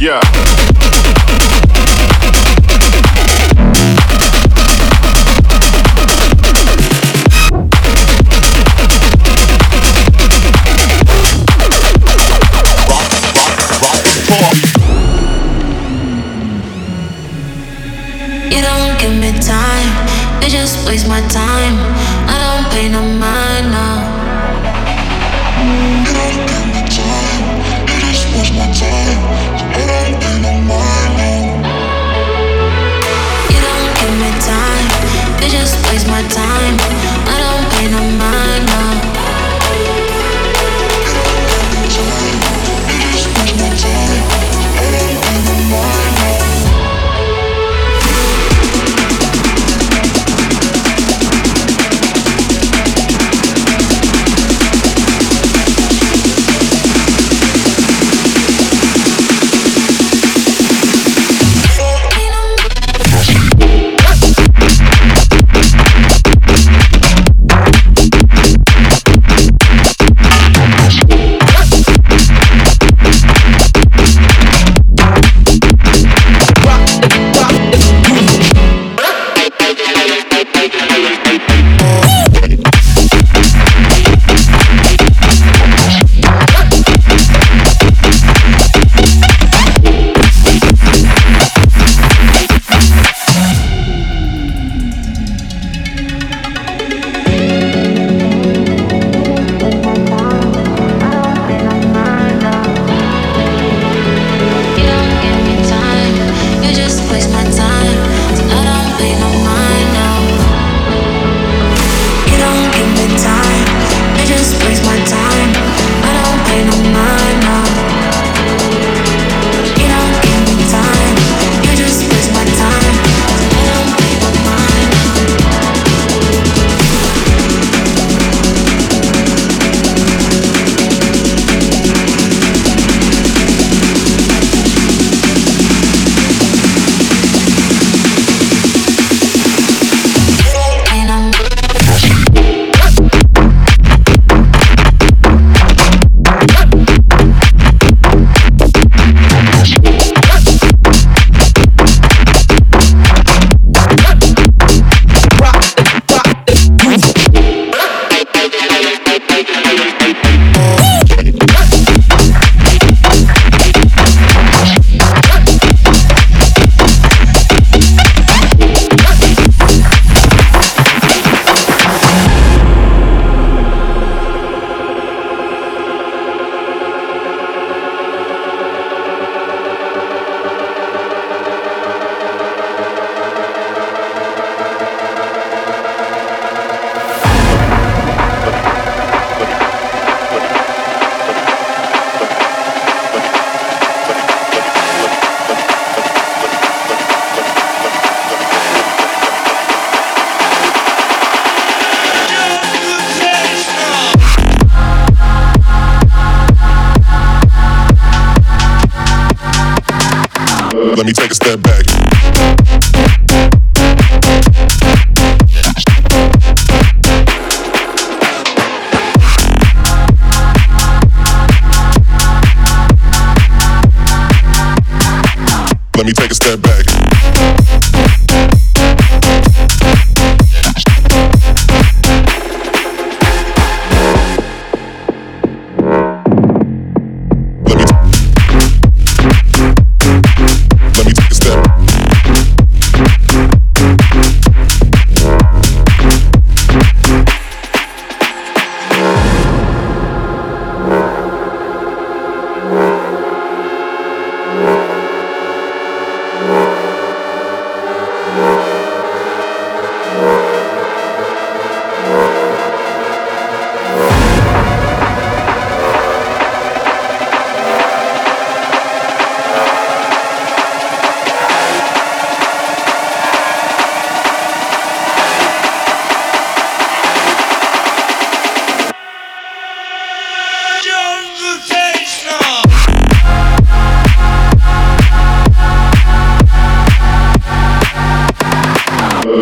Yeah.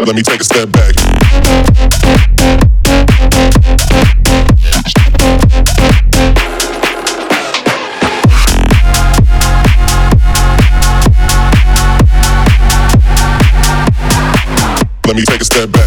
Let me take a step back. Let me take a step back.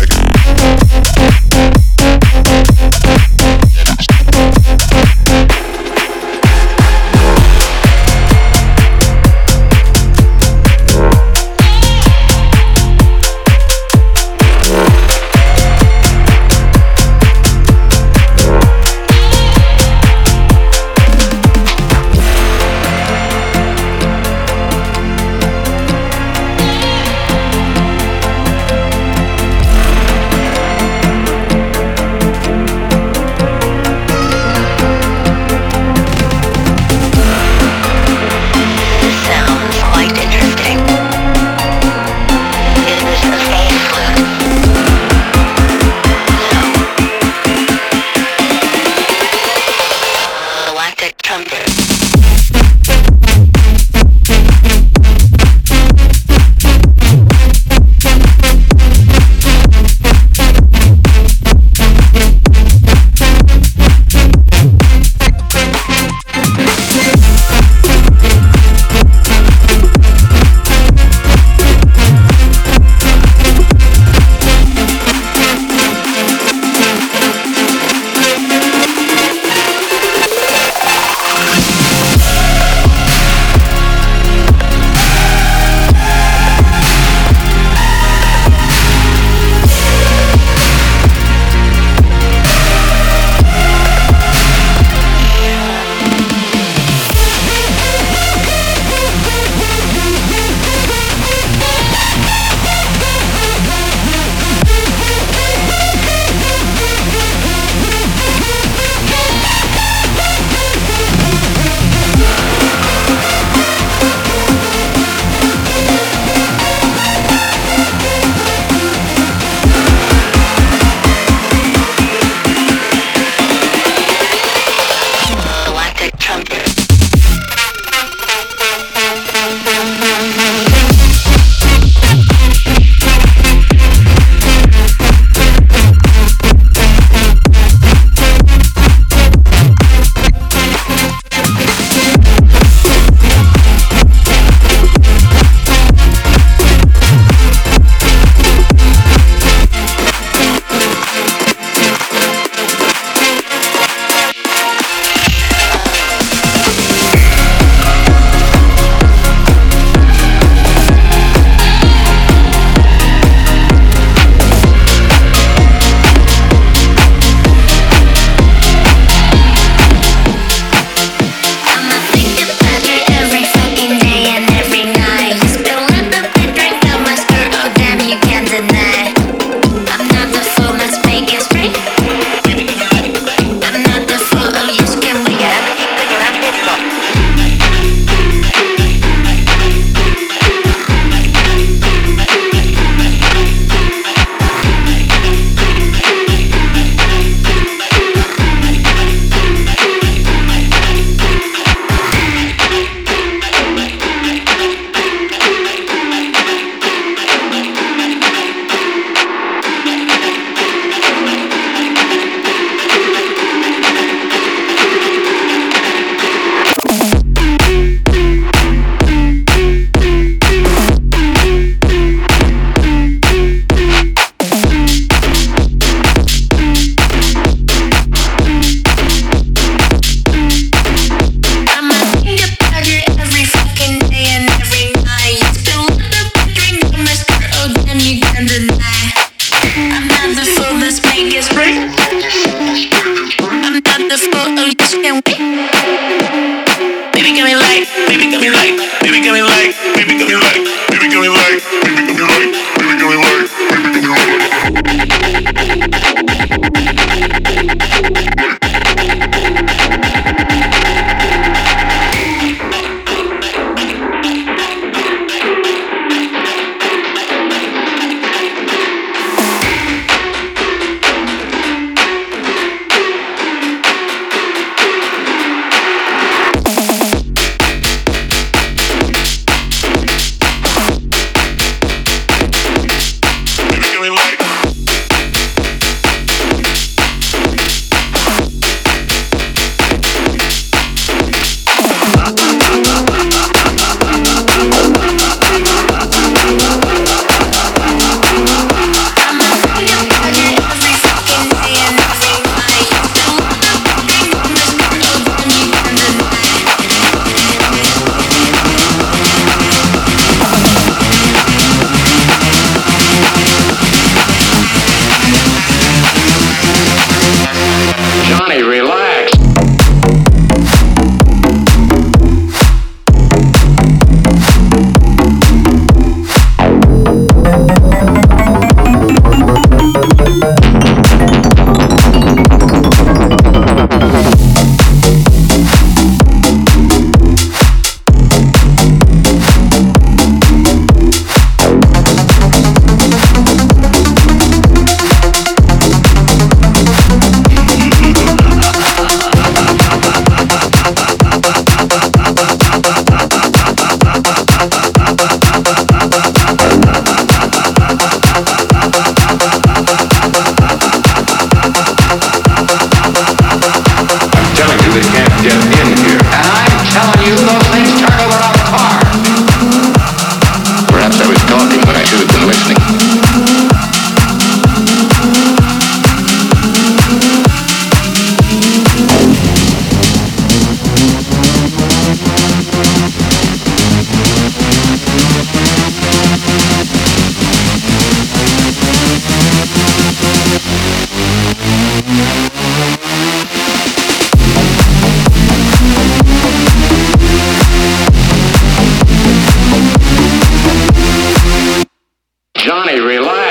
Johnny, relax.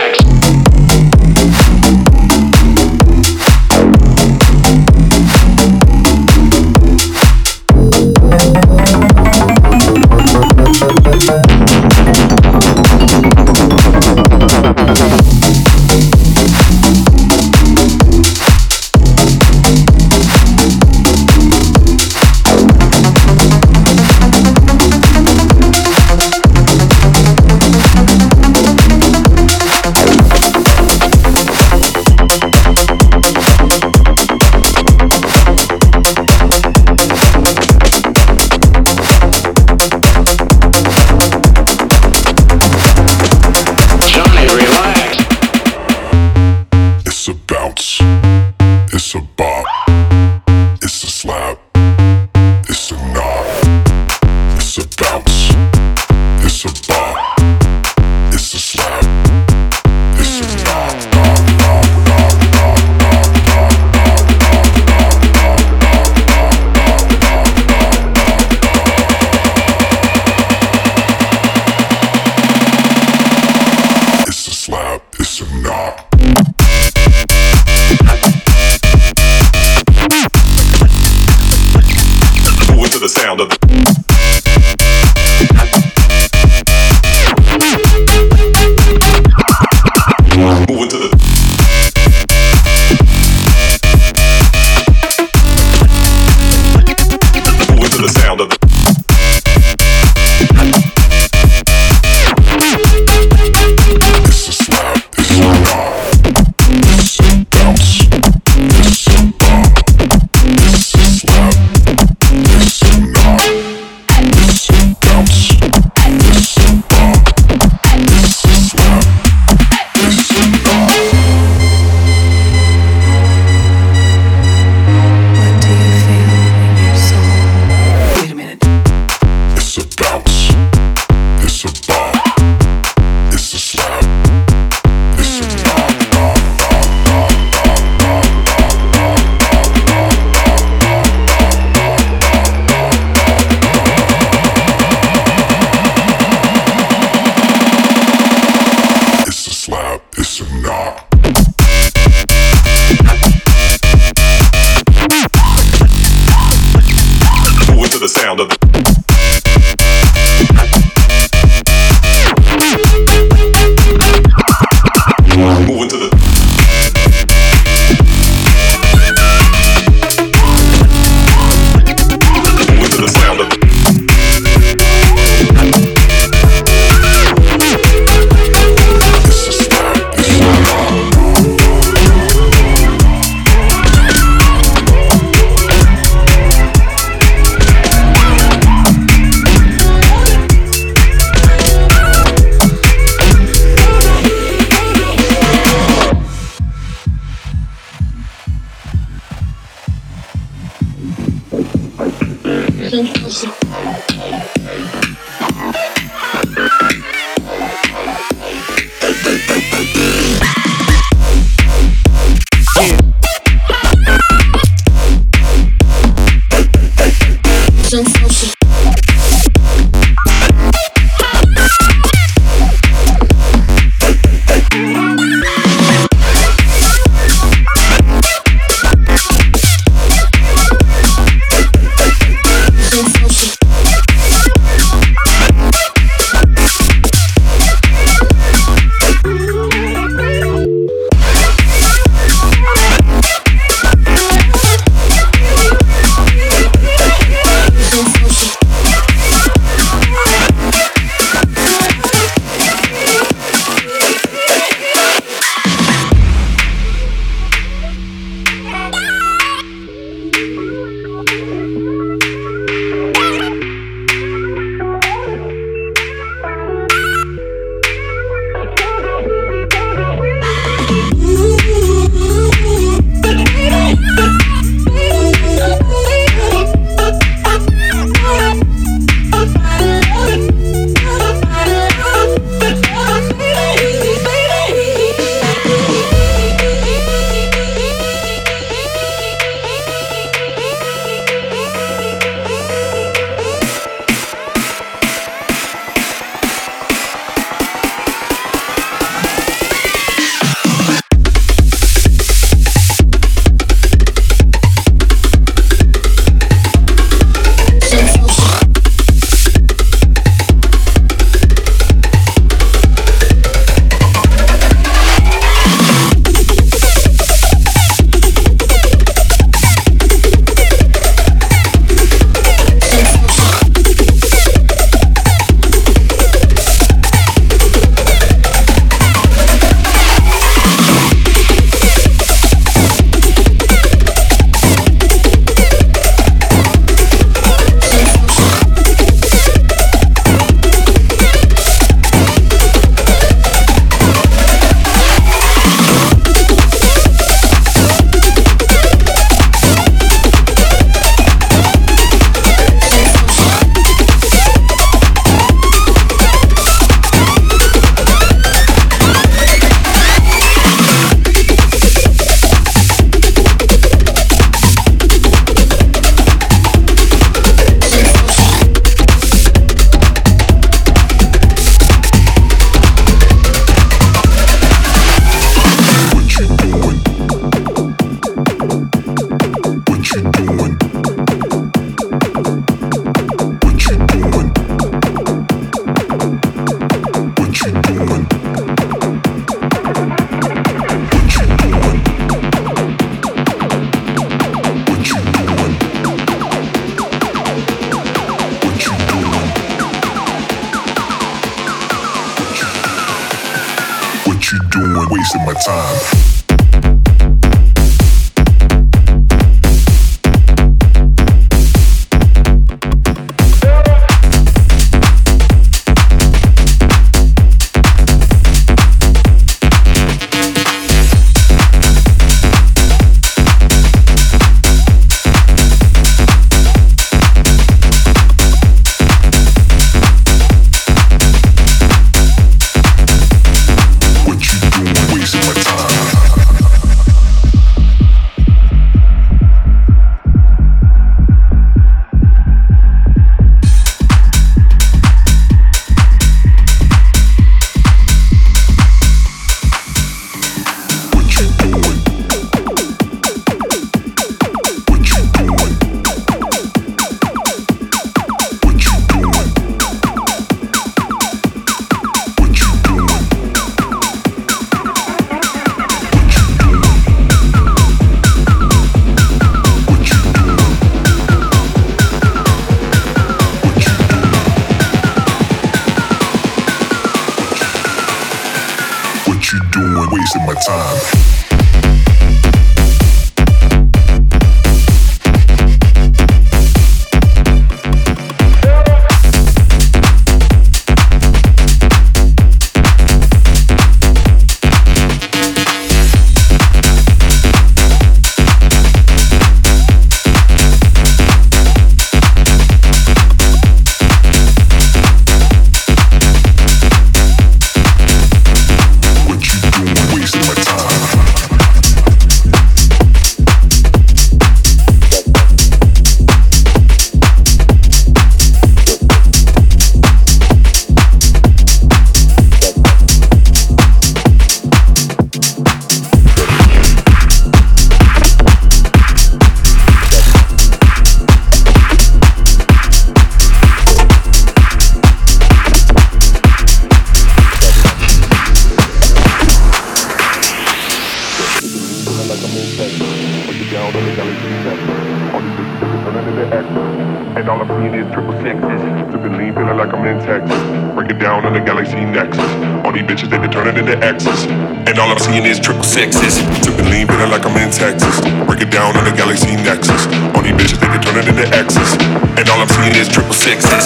fixes. Took the lean, feeling like I'm in Texas. Break it down on the galaxy nexus. On these bitches, they can turn it into X's. And all I'm seeing is triple sixes.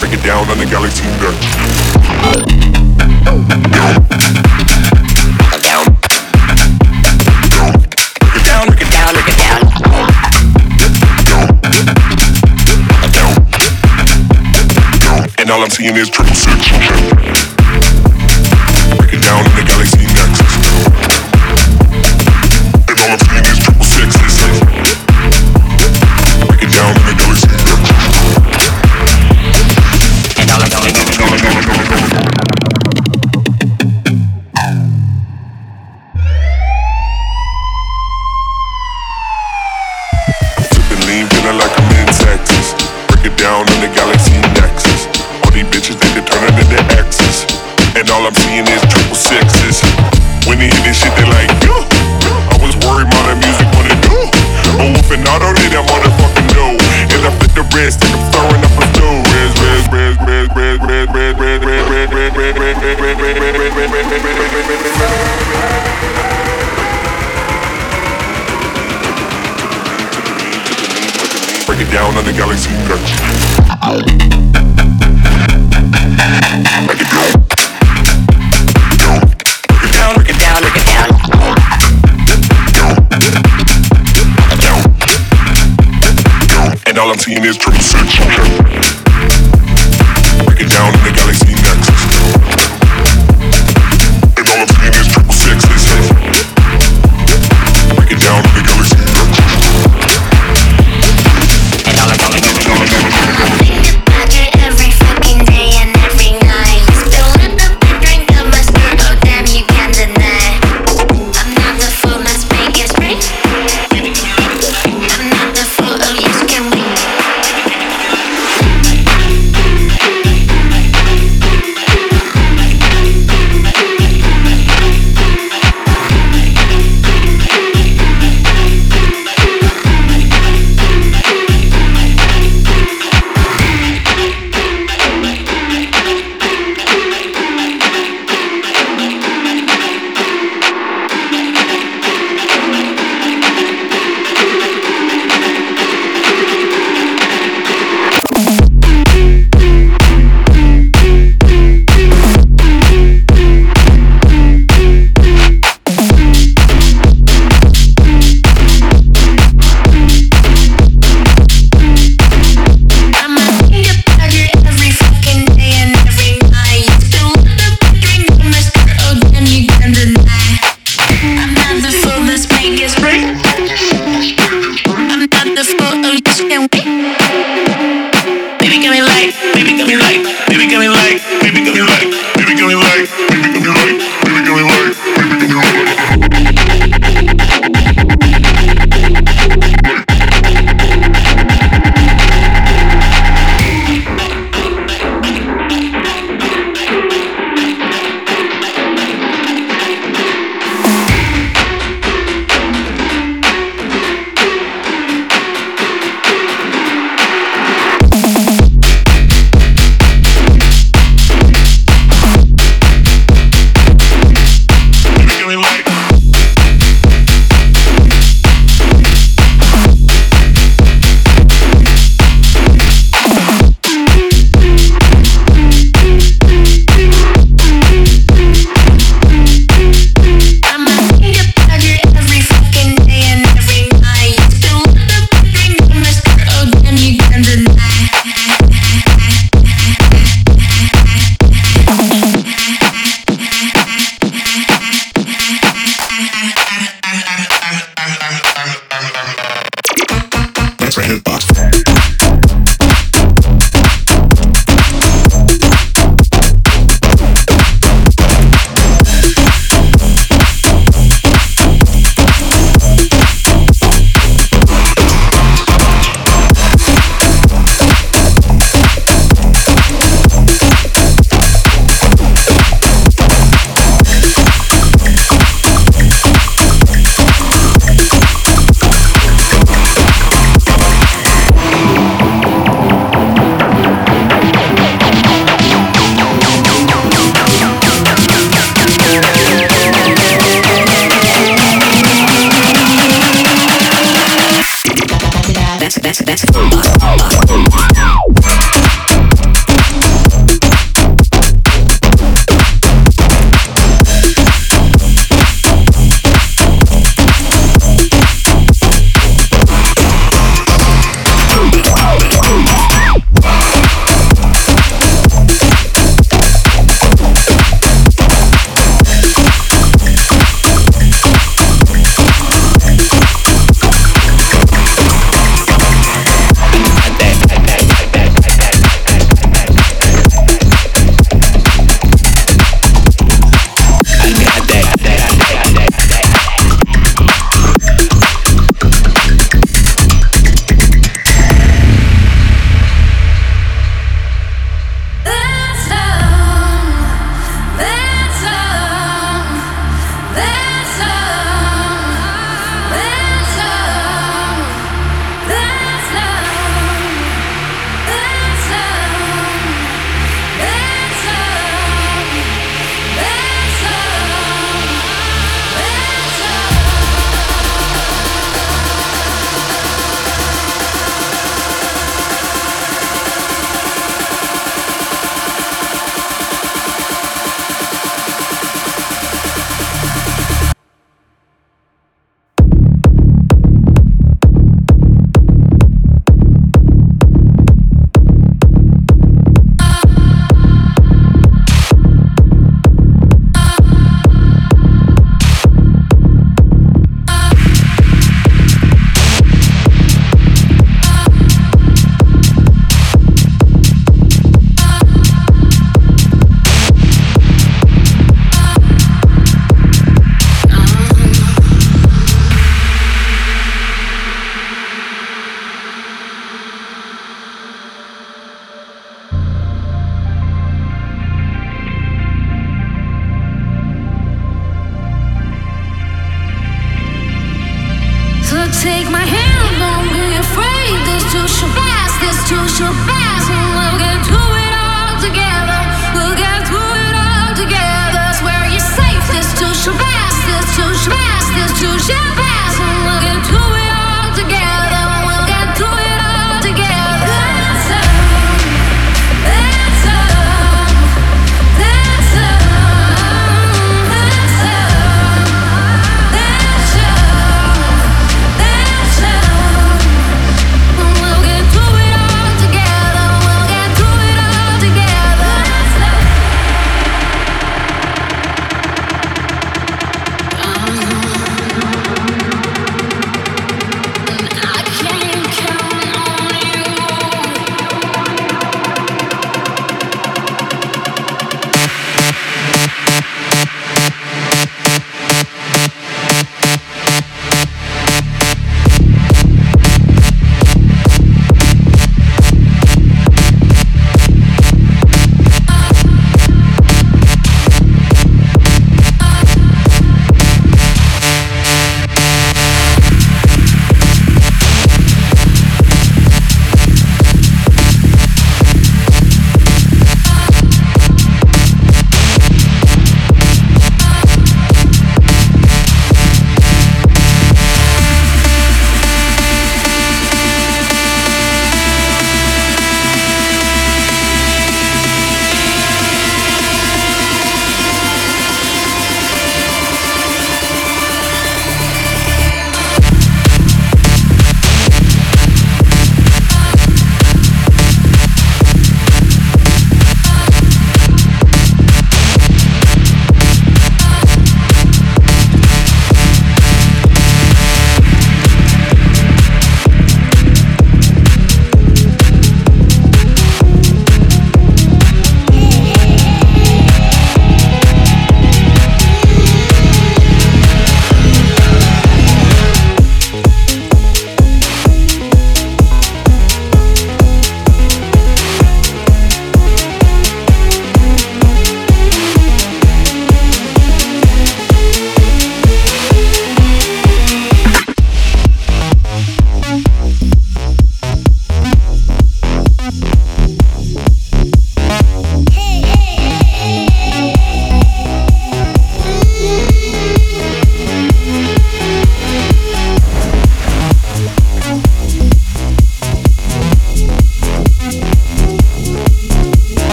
Break it down on the galaxy nexus. all I'm seeing is triple six. Got it down on the galaxy touch. Break it down. all I'm seeing is triple six. Break it down.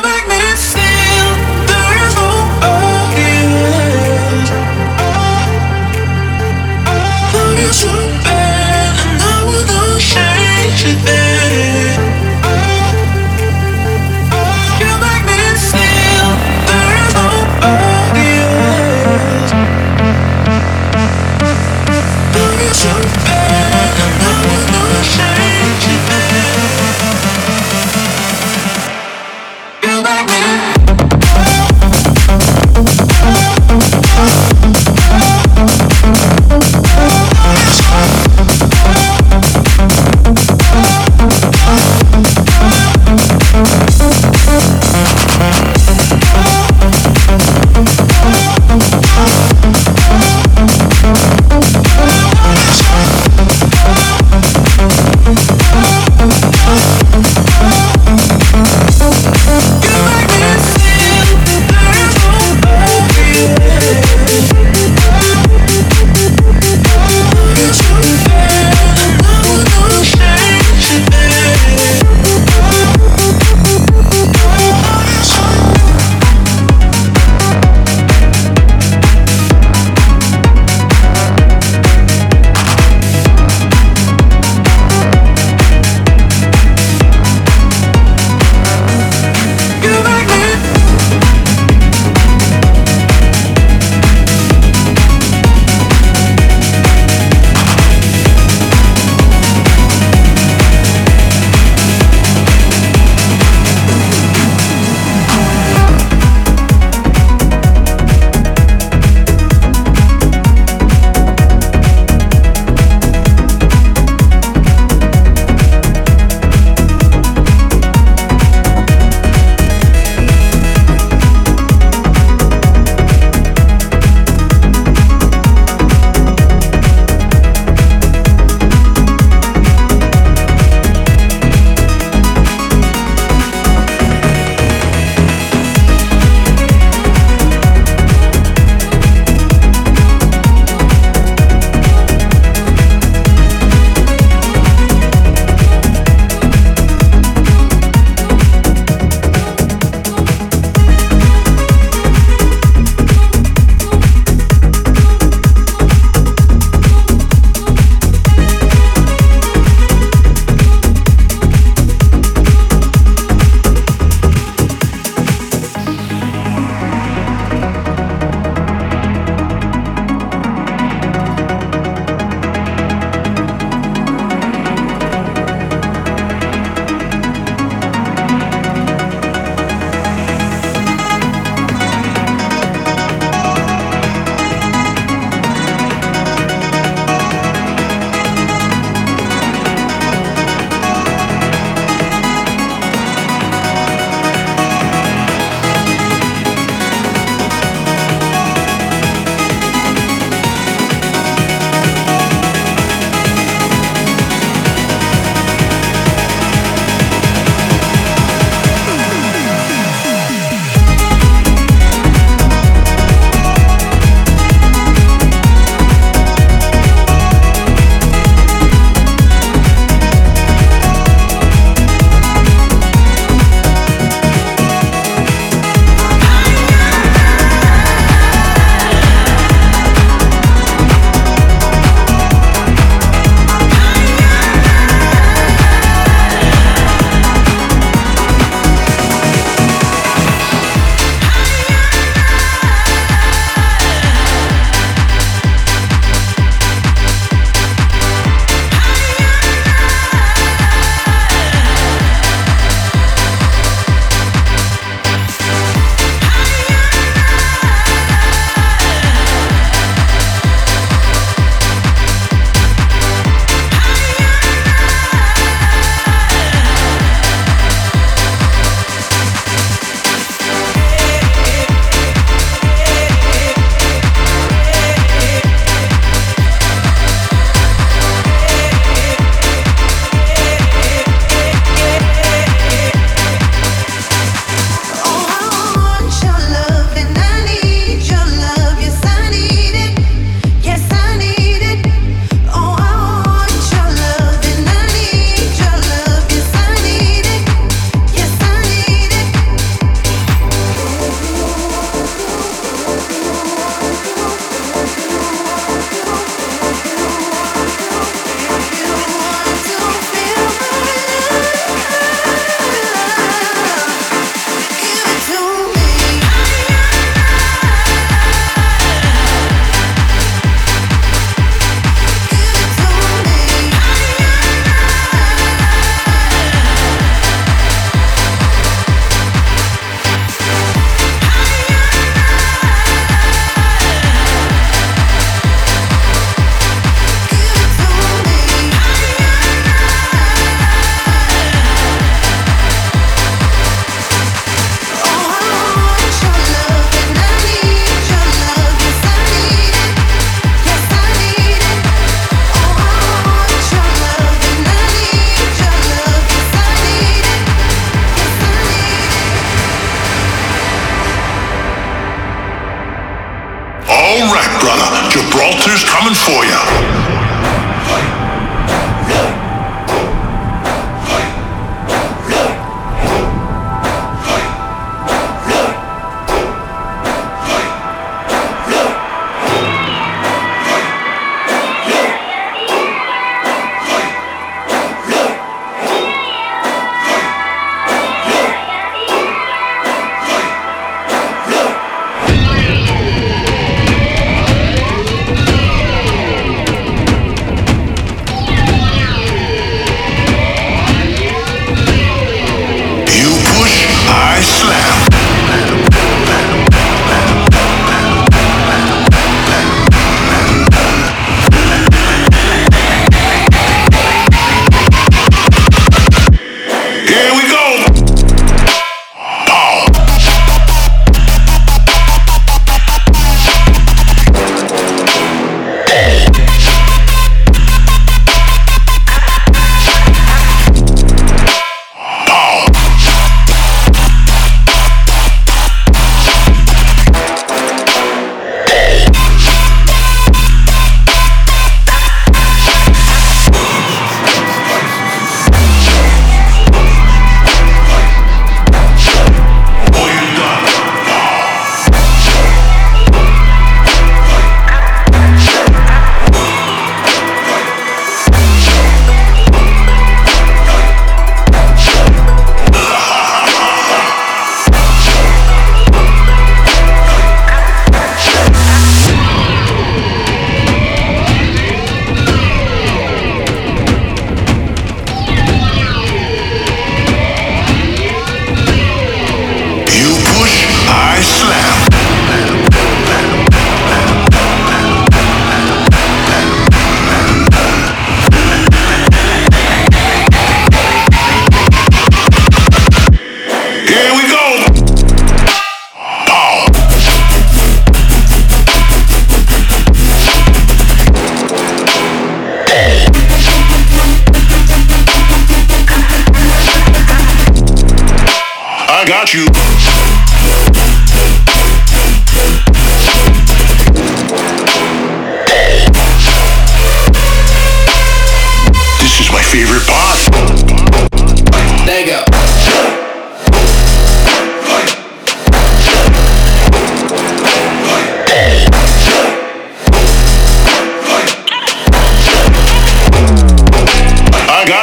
make me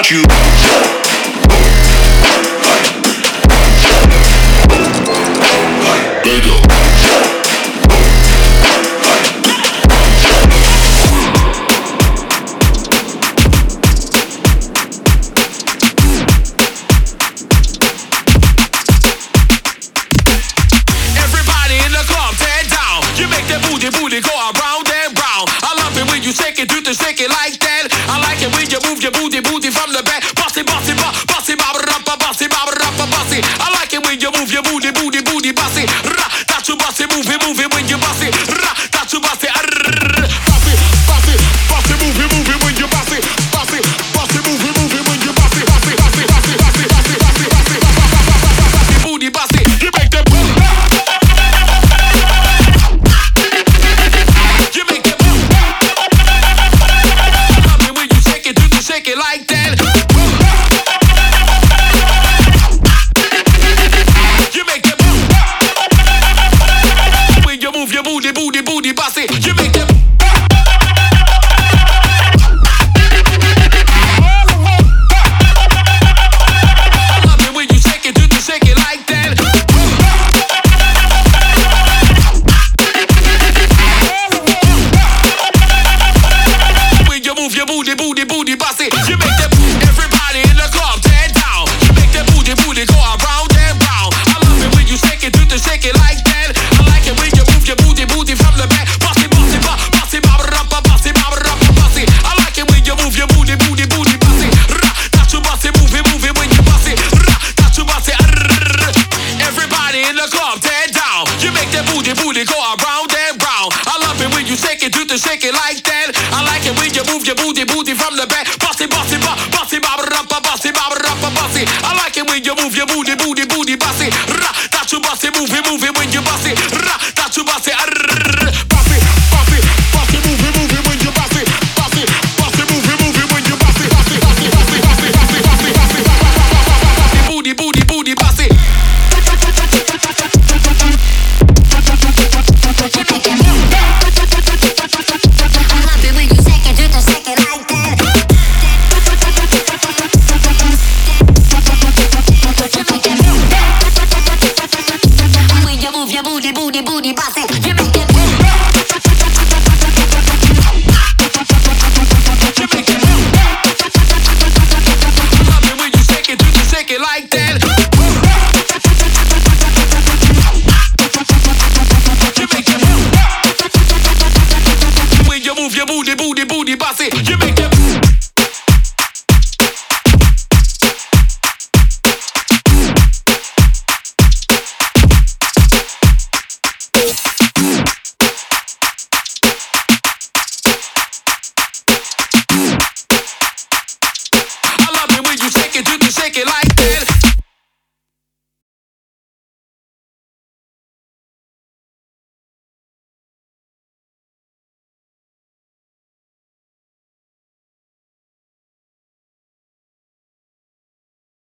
Shoot. to shake it like that. I like it when you move your booty, booty from the back. Bossy, bossy, ba, bossy, ba, ba, bossy, ba, ba, bossy. I like it when you move your booty, booty, booty, bossy. Ra, that you bossy, move it, move it when you bossy. Ra, that you bossy.